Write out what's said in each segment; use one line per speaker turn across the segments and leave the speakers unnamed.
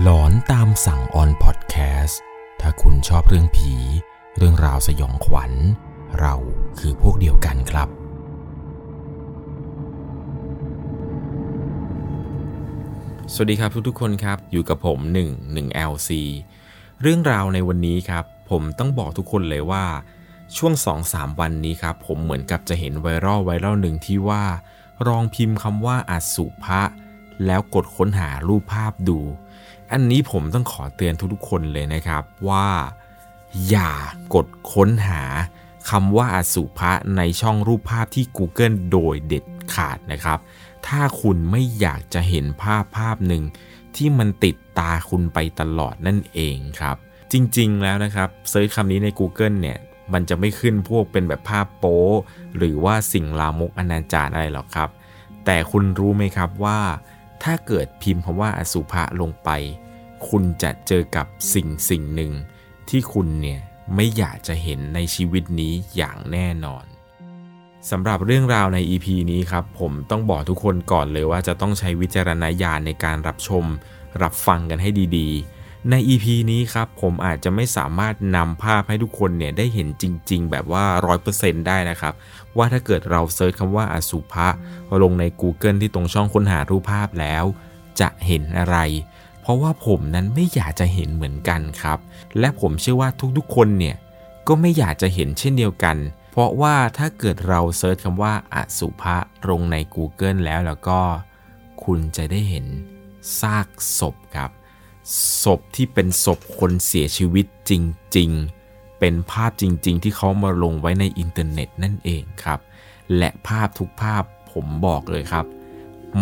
หลอนตามสั่งออนพอดแคสต์ถ้าคุณชอบเรื่องผี เรื่องราวสยองขวัญ เราคือพวกเดียวกันครับ สวัสดีครับทุกๆคนครับ อยู่กับผม 1 1 LC เรื่องราวในวันนี้ครับ ผมต้องบอกทุกคนเลยว่า ช่วง 2-3 วันนี้ครับ ผมเหมือนกับจะเห็นไวรัลไวรัลหนึ่งที่ว่า ลองพิมพ์คำว่าอสุภะแล้วกดค้นหารูปภาพดู อันนี้ผมต้องขอเตือนทุกๆคนเลยนะครับว่าอย่ากดค้นหาคำว่าอสุภะในช่องรูปภาพที่ Google โดยเด็ดขาดนะครับ ถ้าคุณไม่อยากจะเห็นภาพภาพหนึ่งที่มันติดตาคุณไปตลอดนั่นเองครับ จริงๆแล้วนะครับเซิร์ชคำนี้ใน Google เนี่ย มันจะไม่ขึ้นพวกเป็นแบบภาพโป๊หรือว่าสิ่งลามกอนาจารอะไรหรอกครับ แต่คุณรู้ไหมครับว่า ถ้าเกิดพิมพ์คำว่าอสุภะลงไป คุณจะเจอกับสิ่งสิ่งหนึ่ง ที่คุณเนี่ยไม่อยากจะเห็นในชีวิตนี้อย่างแน่นอนสำหรับเรื่องราวใน EP นี้ครับ ผมต้องบอกทุกคนก่อนเลยว่าจะต้องใช้วิจารณญาณในการรับชม รับฟังกันให้ดีๆ ใน EP นี้ครับผมอาจจะไม่สามารถนำภาพให้ทุกคนเนี่ยได้เห็นจริง ๆ แบบว่า 100%ได้นะครับ ว่าถ้าเกิดเรา search คำว่าอสุภะลงใน Google ที่ตรงช่องค้นหารูปภาพแล้ว จะเห็นอะไร เพราะว่าผมนั้นไม่อยากจะเห็นเหมือนกันครับ และผมเชื่อว่าทุกๆคนเนี่ยก็ไม่อยากจะเห็นเช่นเดียวกัน เพราะว่าถ้าเกิดเรา search คำว่าอสุภะลงใน Google แล้วแล้วก็ คุณจะได้เห็นซากศพครับ ศพที่เป็นศพคนเสียชีวิตจริง ๆ เป็นภาพจริง ๆ ที่เขามาลงไว้ในอินเทอร์เน็ตนั่นเองครับ และภาพทุกภาพผมบอกเลยครับ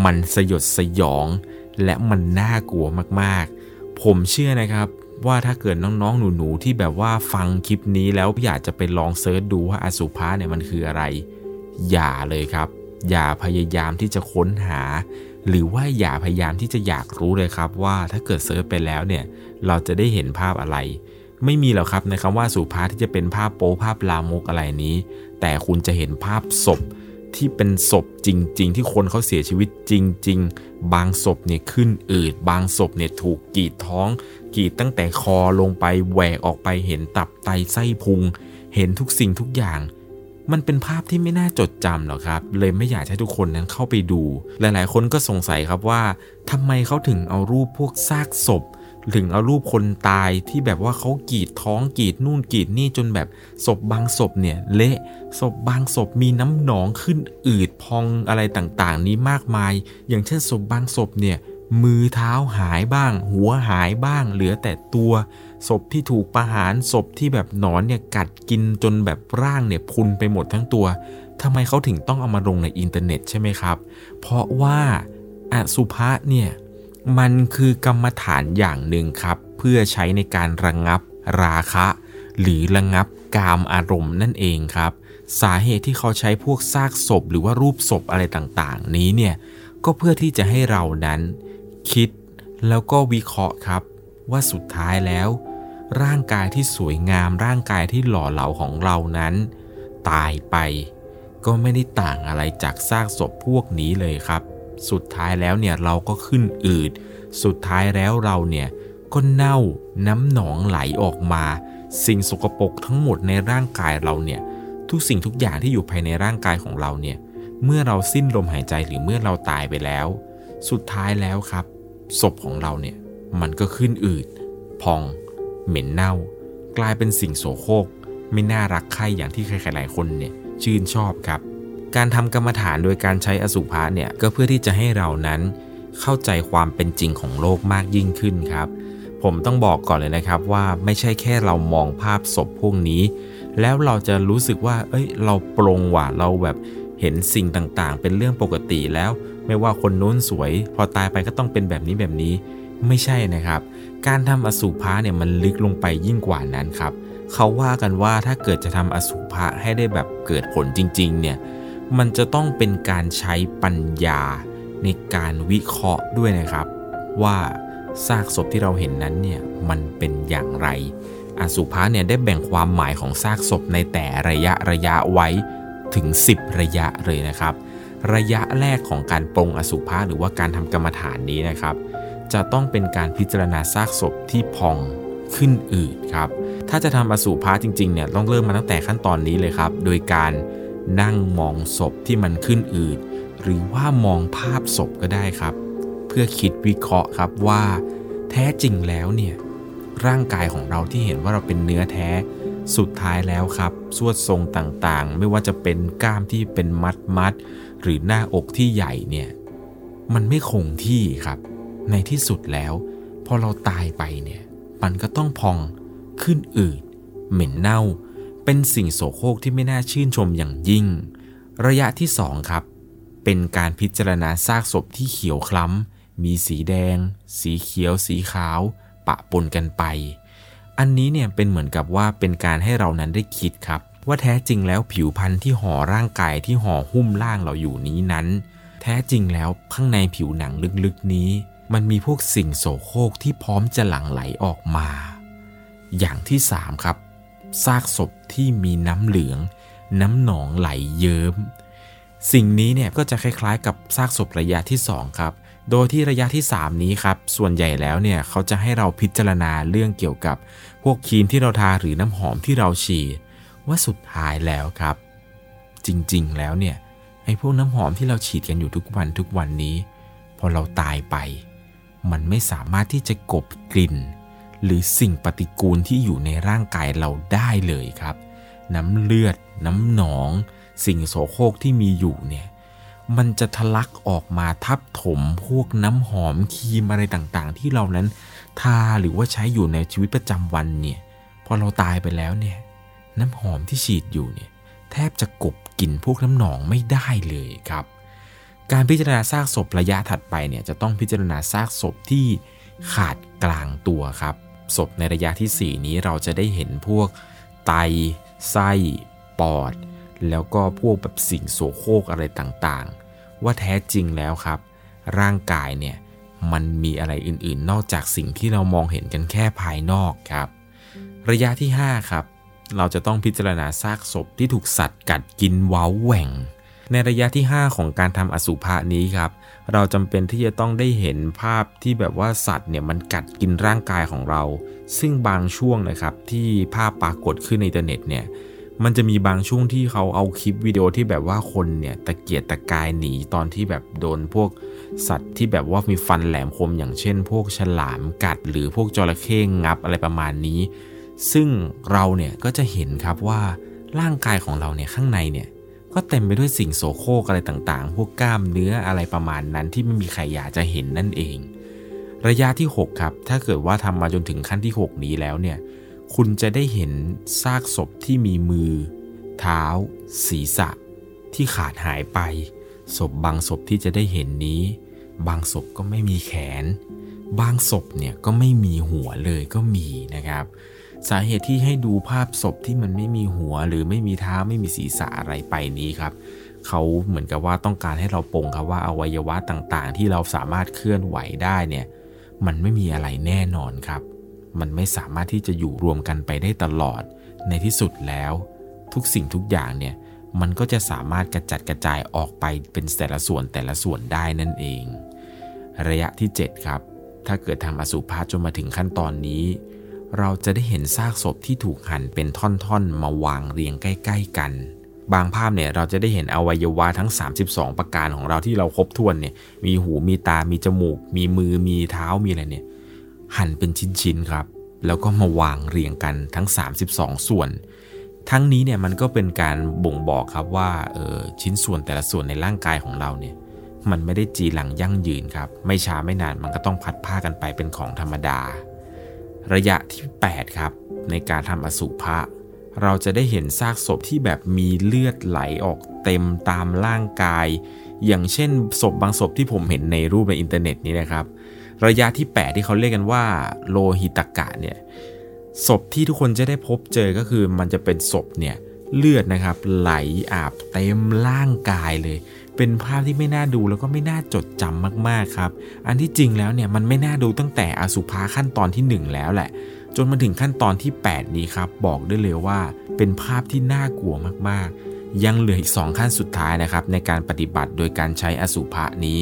มันสยดสยอง และมันน่ากลัวมากๆ ผมเชื่อนะครับว่าถ้าเกิดน้องๆ หนูๆ ที่แบบว่าฟังคลิปนี้แล้วอยากจะไปลอง search ดูว่าอสุภะเนี่ยมันคืออะไร อย่าเลยครับ อย่าพยายามที่จะค้นหา หรือว่าอย่าพยายามที่จะอยากรู้เลยครับว่าถ้าเกิดเซิร์ชไปแล้วเนี่ยเราจะได้เห็นภาพอะไร ไม่มีหรอกครับในคำว่าสุภาพที่จะเป็นภาพโป๊ภาพลามกอะไรนี้ แต่คุณจะเห็นภาพศพที่เป็นศพจริง ๆ ที่คนเขาเสียชีวิตจริง ๆ บางศพเนี่ยขึ้นอืด บางศพเนี่ยถูกกรีดท้องกรีดตั้งแต่คอลงไปแหวกออกไปเห็นตับไตไส้พุง เห็นทุกสิ่งทุกอย่าง มันเป็นภาพที่ไม่น่าจดจำหรอกครับ เลยไม่อยากให้ทุกคนนั้นเข้าไปดู หลายๆ คนก็สงสัยครับว่าทำไมเขาถึงเอารูปพวกซากศพ ถึงเอารูปคนตายที่แบบว่าเขากรีดท้องกรีดนู่นกรีดนี่จนแบบศพบางศพเนี่ยเละศพบางศพมีน้ำหนองขึ้นอืดพองอะไรต่างๆ นี้มากมาย อย่างเช่นศพบางศพเนี่ย มือเท้าหายบ้าง หัวหายบ้าง เหลือแต่ตัวศพที่ถูกประหารศพที่แบบหนอนเนี่ยกัดกินจนแบบร่างเนี่ยพุนไปหมดทั้งตัวทำไมเขาถึงต้องเอามาลงในอินเทอร์เน็ตใช่ไหมครับ เพราะว่าอสุภะเนี่ยมันคือกรรมฐานอย่างหนึ่งครับ เพื่อใช้ในการระงงับราคะ หรือระงงับกามอารมณ์นั่นเองครับ สาเหตุที่เขาใช้พวกซากศพ หรือว่ารูปศพอะไรต่างๆ นี้เนี่ยก็เพื่อที่จะให้เรานั้น คิดแล้วก็วิเคราะห์ครับ ว่าสุดท้ายแล้ว ร่างกายที่สวยงามร่างกายที่หล่อเหลาของเรานั้น ตายไป ก็ไม่ได้ต่างอะไรจากซากศพพวกนี้เลยครับ สุดท้ายแล้วเนี่ยเราก็ขึ้นอืด สุดท้ายแล้วเราเนี่ยก็เน่าน้ำหนองไหลออกมา สิ่งสกปรกทั้งหมดในร่างกายเราเนี่ยทุกสิ่งทุกอย่างที่อยู่ภายในร่างกายของเราเนี่ยเมื่อเราสิ้นลมหายใจหรือเมื่อเราตายไปแล้ว สุดท้ายแล้วครับ ศพของเราเนี่ยมันก็ขึ้นอืด พอง เหม็นเน่า กลายเป็นสิ่งโสโครกไม่น่ารักใครอย่างที่ใครๆหลายคนเนี่ยชื่นชอบครับ การทำกรรมฐานโดยการใช้อสุภะเนี่ยก็เพื่อที่จะให้เรานั้นเข้าใจความเป็นจริงของโลกมากยิ่งขึ้นครับ ผมต้องบอกก่อนเลยนะครับว่าไม่ใช่แค่เรามองภาพศพพวกนี้ แล้วเราจะรู้สึกว่า เอ้ย เราปรงว่ะเราแบบเห็นสิ่งต่างๆ เป็นเรื่องปกติแล้ว ไม่ว่าคนโน้นสวย พอตายไปก็ต้องเป็นแบบนี้แบบนี้ ไม่ใช่นะครับ การทำอสุภะเนี่ยมันลึกลงไปยิ่งกว่านั้นครับเขาว่ากันว่าถ้าเกิดจะทำอสุภะให้ได้แบบเกิดผลจริงๆเนี่ยมันจะต้องเป็นการใช้ปัญญาในการวิเคราะห์ด้วยนะครับ ว่าซากศพที่เราเห็นนั้นเนี่ยมันเป็นอย่างไร อสุภะเนี่ยได้แบ่งความหมายของซากศพในแต่ระยะระยะไว้ถึง 10 ระยะเลยนะครับ ระยะแรกของการปรงอสุภะหรือว่าการทำกรรมฐานนี้นะครับ จะต้องเป็นการพิจารณาซากศพที่พองขึ้นอืดครับ ถ้าจะทำอสุภะจริงๆเนี่ยต้องเริ่มมาตั้งแต่ขั้นตอนนี้เลยครับ โดยการนั่งมองศพที่มันขึ้นอืดหรือว่ามองภาพศพก็ได้ครับ เพื่อคิดวิเคราะห์ครับว่าแท้จริงแล้วเนี่ยร่างกายของเราที่เห็นว่าเราเป็นเนื้อแท้สุดท้ายแล้วครับสวดทรงต่างๆ ไม่ว่าจะเป็นกล้ามที่เป็นมัดมัด หรือหน้าอกที่ใหญ่เนี่ย มันไม่คงที่ครับ ในที่สุดแล้วพอเราตายไปเนี่ย มันก็ต้องพองขึ้นอืดเหม็นเน่า เป็นสิ่งโสโครกที่ไม่น่าชื่นชมอย่างยิ่ง ระยะที่สองครับ เป็นการพิจารณาซากศพที่เขียวคล้ำ มีสีแดง สีเขียว สีขาว ปะปนกันไป อันนี้เนี่ยเป็นเหมือนกับว่าเป็นการให้เรานั้นได้คิดครับ ว่าแท้จริงแล้วผิวพันธุ์ที่ห่อร่างกายที่ห่อหุ้มร่างเราอยู่นี้นั้น แท้จริงแล้วข้างในผิวหนังลึกๆนี้ มันมีพวกสิ่งโสโครกที่พร้อมจะหลั่งไหลออกมา อย่างที่3ครับซากศพที่มีน้ำเหลือง น้ำหนองไหลเยิ้มสิ่งนี้เนี่ยก็จะคล้ายๆ กับซากศพระยะที่2ครับ โดยที่ระยะที่ 3 นี้ครับ ส่วนใหญ่แล้วเนี่ยเขาจะให้เราพิจารณาเรื่องเกี่ยวกับ พวกครีมที่เราทาหรือน้ำหอมที่เราฉีด ว่าสุดท้ายแล้วครับ จริงๆแล้วเนี่ยไอ้พวกน้ำหอมที่เราฉีดกันอยู่ทุกวันทุกวันนี้ พอเราตายไป มันไม่สามารถที่จะกบกลิ่น หรือสิ่งปฏิกูลที่อยู่ในร่างกายเราได้เลยครับ น้ำเลือด น้ำหนอง สิ่งโสโครกที่มีอยู่เนี่ยมันจะทะลักออกมาทับถมพวกน้ำหอมครีมอะไรต่างๆ ที่เรานั้นทาหรือว่าใช้อยู่ในชีวิตประจำวันเนี่ยพอเราตายไปแล้วเนี่ย น้ำหอมที่ฉีดอยู่เนี่ยแทบจะกบกลิ่นพวกน้ำหนองไม่ได้เลยครับ การพิจารณาซากศพระยะถัดไปเนี่ยจะต้องพิจารณาซากศพที่ขาดกลางตัวครับ ศพในระยะที่ 4 นี้เราจะได้เห็นพวกไต ไส้ ปอด แล้วก็พวกแบบสิ่งโสโครกอะไรต่างๆ ว่าแท้จริงแล้วครับ ร่างกายเนี่ยมันมีอะไรอื่นๆ นอกจากสิ่งที่เรามองเห็นกันแค่ภายนอกครับ ระยะที่ 5 ครับ เราจะต้องพิจารณาซากศพที่ถูกสัตว์กัดกินเว้าแหว่ง ในระยะที่ 5 ของการทำอสุภะนี้ครับ เราจำเป็นที่จะต้องได้เห็นภาพที่แบบว่าสัตว์เนี่ยมันกัดกินร่างกายของเรา ซึ่งบางช่วงนะครับที่ภาพปรากฏขึ้นในอินเทอร์เน็ตเนี่ยมันจะมีบางช่วงที่เขาเอาคลิปวิดีโอที่แบบว่าคนเนี่ยตะเกียกตะกายหนีตอนที่แบบโดนพวกสัตว์ที่แบบว่ามีฟันแหลมคมอย่างเช่น พวกฉลามกัด หรือพวกจระเข้งับอะไรประมาณนี้ ซึ่งเราเนี่ยก็จะเห็นครับว่าร่างกายของเราเนี่ยข้างในเนี่ยก็เต็มไปด้วยสิ่งโสโครกอะไรต่างๆ พวกกล้ามเนื้ออะไรประมาณนั้นที่ไม่มีใครอยากจะเห็นนั่นเอง ระยะที่ 6 ครับ ถ้าเกิดว่าทำมาจนถึงขั้นที่ 6 นี้แล้วเนี่ย คุณจะได้เห็นซากศพที่มีมือ เท้า ศีรษะ ที่ขาดหายไป ศพบางศพที่จะได้เห็นนี้ บางศพก็ไม่มีแขน บางศพเนี่ยก็ไม่มีหัวเลยก็มีนะครับ สาเหตุที่ให้ดูภาพศพที่มันไม่มีหัวหรือไม่มีเท้าไม่มีศีรษะอะไรไปนี้ครับเขาเหมือนกับว่าต้องการให้เราปงครับว่าอวัยวะต่างๆ ที่เราสามารถเคลื่อนไหวได้เนี่ยมันไม่มีอะไรแน่นอนครับ มันไม่สามารถที่จะอยู่รวมกันไปได้ตลอด ในที่สุดแล้ว ทุกสิ่งทุกอย่างเนี่ยมันก็จะสามารถกระจัดกระจายออกไปเป็นแต่ละส่วนแต่ละส่วนได้นั่นเอง ระยะที่ 7 ครับ ถ้าเกิดทำอสุภะจนมาถึงขั้นตอนนี้ เราจะได้เห็นซากศพที่ถูกหั่นเป็นท่อนๆ มาวางเรียงใกล้ ๆ กัน บางภาพเนี่ยเราจะได้เห็นอวัยวะทั้ง 32 ประการของเราที่เราครบถ้วนเนี่ย มีหู มีตา มีจมูก มีมือ มีเท้า มีอะไรเนี่ย หั่นเป็นชิ้นๆครับ แล้วก็มาวางเรียงกันทั้ง 32 ส่วน ทั้งนี้เนี่ยมันก็เป็นการบ่งบอกครับว่าเออชิ้นส่วนแต่ละส่วนในร่างกายของเราเนี่ย มันไม่ได้จีหลังยั่งยืนครับ ไม่ช้าไม่นานมันก็ต้องพัดผ้ากันไปเป็นของธรรมดา ระยะที่ 8 ครับ ในการทำอสุภะเราจะได้เห็นซากศพที่แบบมีเลือดไหลออกเต็มตามร่างกาย อย่างเช่นศพบางศพที่ผมเห็นในรูปในอินเทอร์เน็ตนี้นะครับ ระยะที่ 8 ที่เขาเรียกกันว่าโลหิตกะเนี่ยศพที่ทุกคนจะได้พบเจอก็คือมันจะเป็นศพเนี่ยเลือดนะครับไหลอาบเต็มร่างกายเลย เป็นภาพที่ไม่น่าดูแล้วก็ไม่น่าจดจำมากๆครับ อันที่จริงแล้วเนี่ยมันไม่น่าดูตั้งแต่อสุภาขั้นตอนที่ 1 แล้วแหละ จนมาถึงขั้นตอนที่ 8 นี้ครับ บอกได้เลยว่า เป็นภาพที่น่ากลัวมากๆ ยังเหลืออีก 2 ขั้นสุดท้ายนะครับ ในการปฏิบัติโดยการใช้อสุภะนี้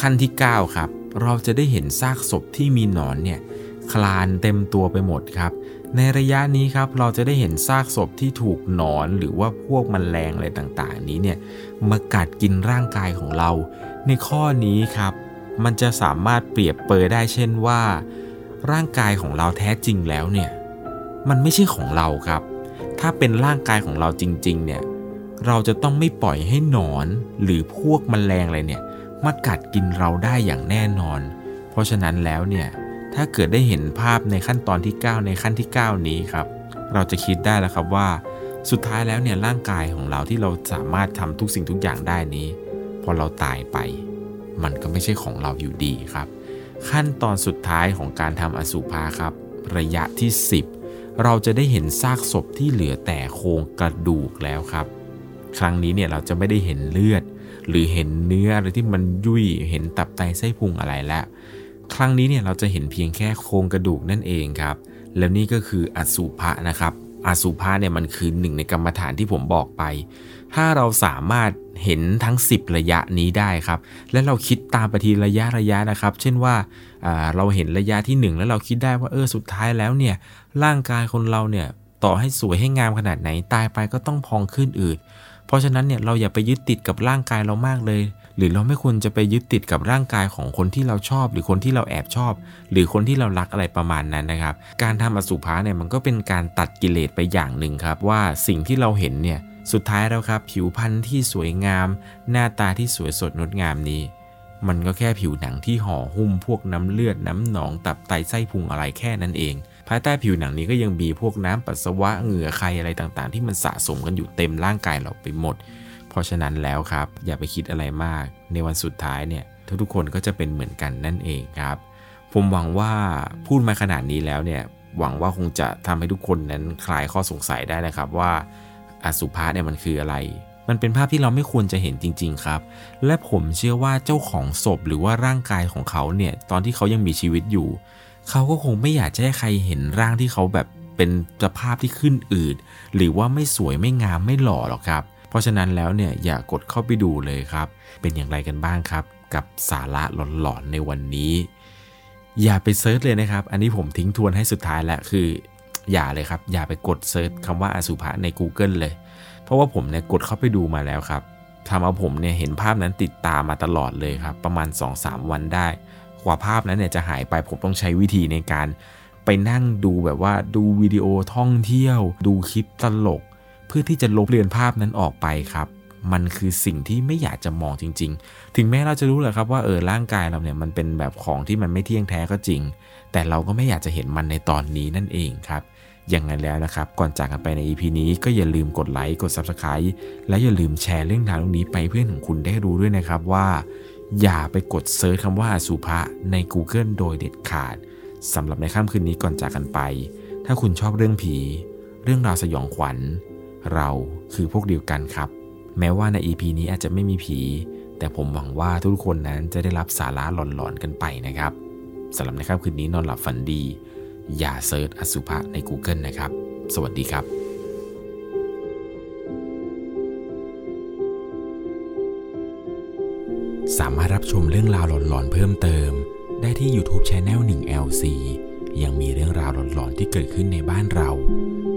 ขั้นที่ 9 ครับ เราจะได้เห็นซากศพที่มีหนอนเนี่ย คลานเต็มตัวไปหมดครับ ในระยะนี้ครับเราจะได้เห็นซากศพที่ถูกหนอนหรือว่าพวกมแมลงอะไรต่างๆ นี้เนี่ยมากัดกินร่างกายของเรา ในข้อนี้ครับมันจะสามารถเปรียบเปยได้เช่นว่า ร่างกายของเราแท้จริงแล้วเนี่ยมันไม่ใช่ของเราครับ ถ้าเป็นร่างกายของเราจริงๆเนี่ยเราจะต้องไม่ปล่อยให้หนอนหรือพวกมแมลงอะไรเนี่ยมากัดกินเราได้อย่างแน่นอน เพราะฉะนั้นแล้วเนี่ย ถ้าเกิดได้เห็นภาพในขั้นตอนที่ 9 ในขั้นที่ 9 นี้ครับ เราจะคิดได้แล้วครับว่า สุดท้ายแล้วเนี่ยร่างกายของเราที่เราสามารถทำทุกสิ่งทุกอย่างได้นี้ พอเราตายไป มันก็ไม่ใช่ของเราอยู่ดีครับ ขั้นตอนสุดท้ายของการทำอสุภาครับ ระยะที่ 10 เราจะได้เห็นซากศพที่เหลือแต่โครงกระดูกแล้วครับ ครั้งนี้เนี่ยเราจะไม่ได้เห็นเลือด หรือเห็นเนื้ออะไรที่มันยุ่ยเห็นตับไตไส้พุงอะไรแล้ว ครั้งนี้เนี่ยเราจะเห็นเพียงแค่โครงกระดูกนั่นเองครับ แล้วนี่ก็คืออสุภะนะครับอสุภะเนี่ยมันคือหนึ่งในกรรมฐานที่ผมบอกไป ถ้าเราสามารถเห็นทั้ง 10 ระยะนี้ได้ครับ และเราคิดตามไปทีระยะระยะนะครับ เช่นว่าเราเห็นระยะที่ 1 แล้วเราคิดได้ว่าเออสุดท้ายแล้วเนี่ยร่างกายคนเราเนี่ยต่อให้สวยให้งามขนาดไหนตายไปก็ต้องพองขึ้นอืดเพราะฉะนั้นเนี่ยเราอย่าไปยึดติดกับร่างกายเรามากเลย หรือเราไม่ควรจะไปยึดติดกับร่างกายของคนที่เราชอบ หรือคนที่เราแอบชอบ หรือคนที่เรารักอะไรประมาณนั้นนะครับ การทำอสุภะเนี่ยมันก็เป็นการตัดกิเลสไปอย่างหนึ่งครับ ว่าสิ่งที่เราเห็นเนี่ยสุดท้ายแล้วครับ ผิวพรรณที่สวยงาม หน้าตาที่สวยสดงดงามนี้ มันก็แค่ผิวหนังที่ห่อหุ้มพวกน้ำเลือดน้ำหนองตับไตไส้พุงอะไรแค่นั้นเองภายใต้ผิวหนังนี้ก็ยังมีพวกน้ำปัสสาวะเหงื่อใครอะไรต่างๆ ที่มันสะสมกันอยู่เต็มร่างกายเราไปหมด เพราะฉะนั้นแล้วครับ อย่าไปคิดอะไรมาก ในวันสุดท้ายเนี่ยทุกๆคนก็จะเป็นเหมือนกันนั่นเองครับ ผมหวังว่าพูดมาขนาดนี้แล้วเนี่ยหวังว่าคงจะทำให้ทุกคนนั้นคลายข้อสงสัยได้นะครับว่าอสุภะเนี่ยมันคืออะไร มันเป็นภาพที่เราไม่ควรจะเห็นจริง ๆ ครับ และผมเชื่อว่าเจ้าของศพหรือว่าร่างกายของเขาเนี่ยตอนที่เขายังมีชีวิตอยู่ เขาก็คงไม่อยากจะให้ใครเห็นร่างที่เขาแบบเป็นสภาพที่ขึ้นอืดหรือว่าไม่สวยไม่งามไม่หล่อหรอกครับ เพราะฉะนั้นแล้วเนี่ยอย่ากดเข้าไปดูเลยครับ เป็นอย่างไรกันบ้างครับ กับสาระหลอนๆในวันนี้ อย่าไปเซิร์ชเลยนะครับ อันนี้ผมทิ้งทวนให้สุดท้ายแหล้วคือ อย่าเลยครับ อย่าไปกดเซิร์ชคำว่าอสุภะใน Google เลย เพราะว่าผมเนี่ยกดเข้าไปดูมาแล้วครับทำเอาผมเนี่ยเห็นภาพนั้นติดตามมาตลอดเลยครับ ประมาณ 2-3 วันได้กว่าภาพนั้นเนี่ยจะหายไปผมต้องใช้วิธีในการไปนั่งดูแบบว่าดูวิดีโอท่องเที่ยว ดูคลิปตลก พื่อที่จะลบเลือนภาพนั้นออกไปครับ มันคือสิ่งที่ไม่อยากจะมองจริง ๆ ถึงแม้เราจะรู้แหละครับว่าเออร่างกายเราเนี่ยมันเป็นแบบของที่มันไม่เที่ยงแท้ก็จริง แต่เราก็ไม่อยากจะเห็นมันในตอนนี้นั่นเองครับอย่างนั้นแล้วนะครับ ก่อนจากกันไปใน EP นี้ก็อย่าลืมกดไลค์กด Subscribe และอย่าลืมแชร์เรื่องราวตรงนี้ไปเพื่อนของคุณได้รู้ด้วยนะครับว่า อย่าไปกดเซิร์ชคำว่าสุภะใน Google โดยเด็ดขาดสำหรับในค่ำคืนนี้ก่อนจากกันไป ถ้าคุณชอบเรื่องผี เรื่องราวสยองขวัญ เราคือพวกเดียวกันครับ แม้ว่าใน EP นี้อาจจะไม่มีผี แต่ผมหวังว่าทุกคนนั้นจะได้รับสาระหลอนๆกันไปนะครับสำหรับในค่ำคืนนี้นอนหลับฝันดี อย่าเซิร์ชอสุภะใน Google นะครับ สวัสดีครับสามารถรับชมเรื่องราวหลอนๆเพิ่มเติม ได้ที่ YouTube Channel 1 LC ยังมีเรื่องราวหลอนๆที่เกิดขึ้นในบ้านเรา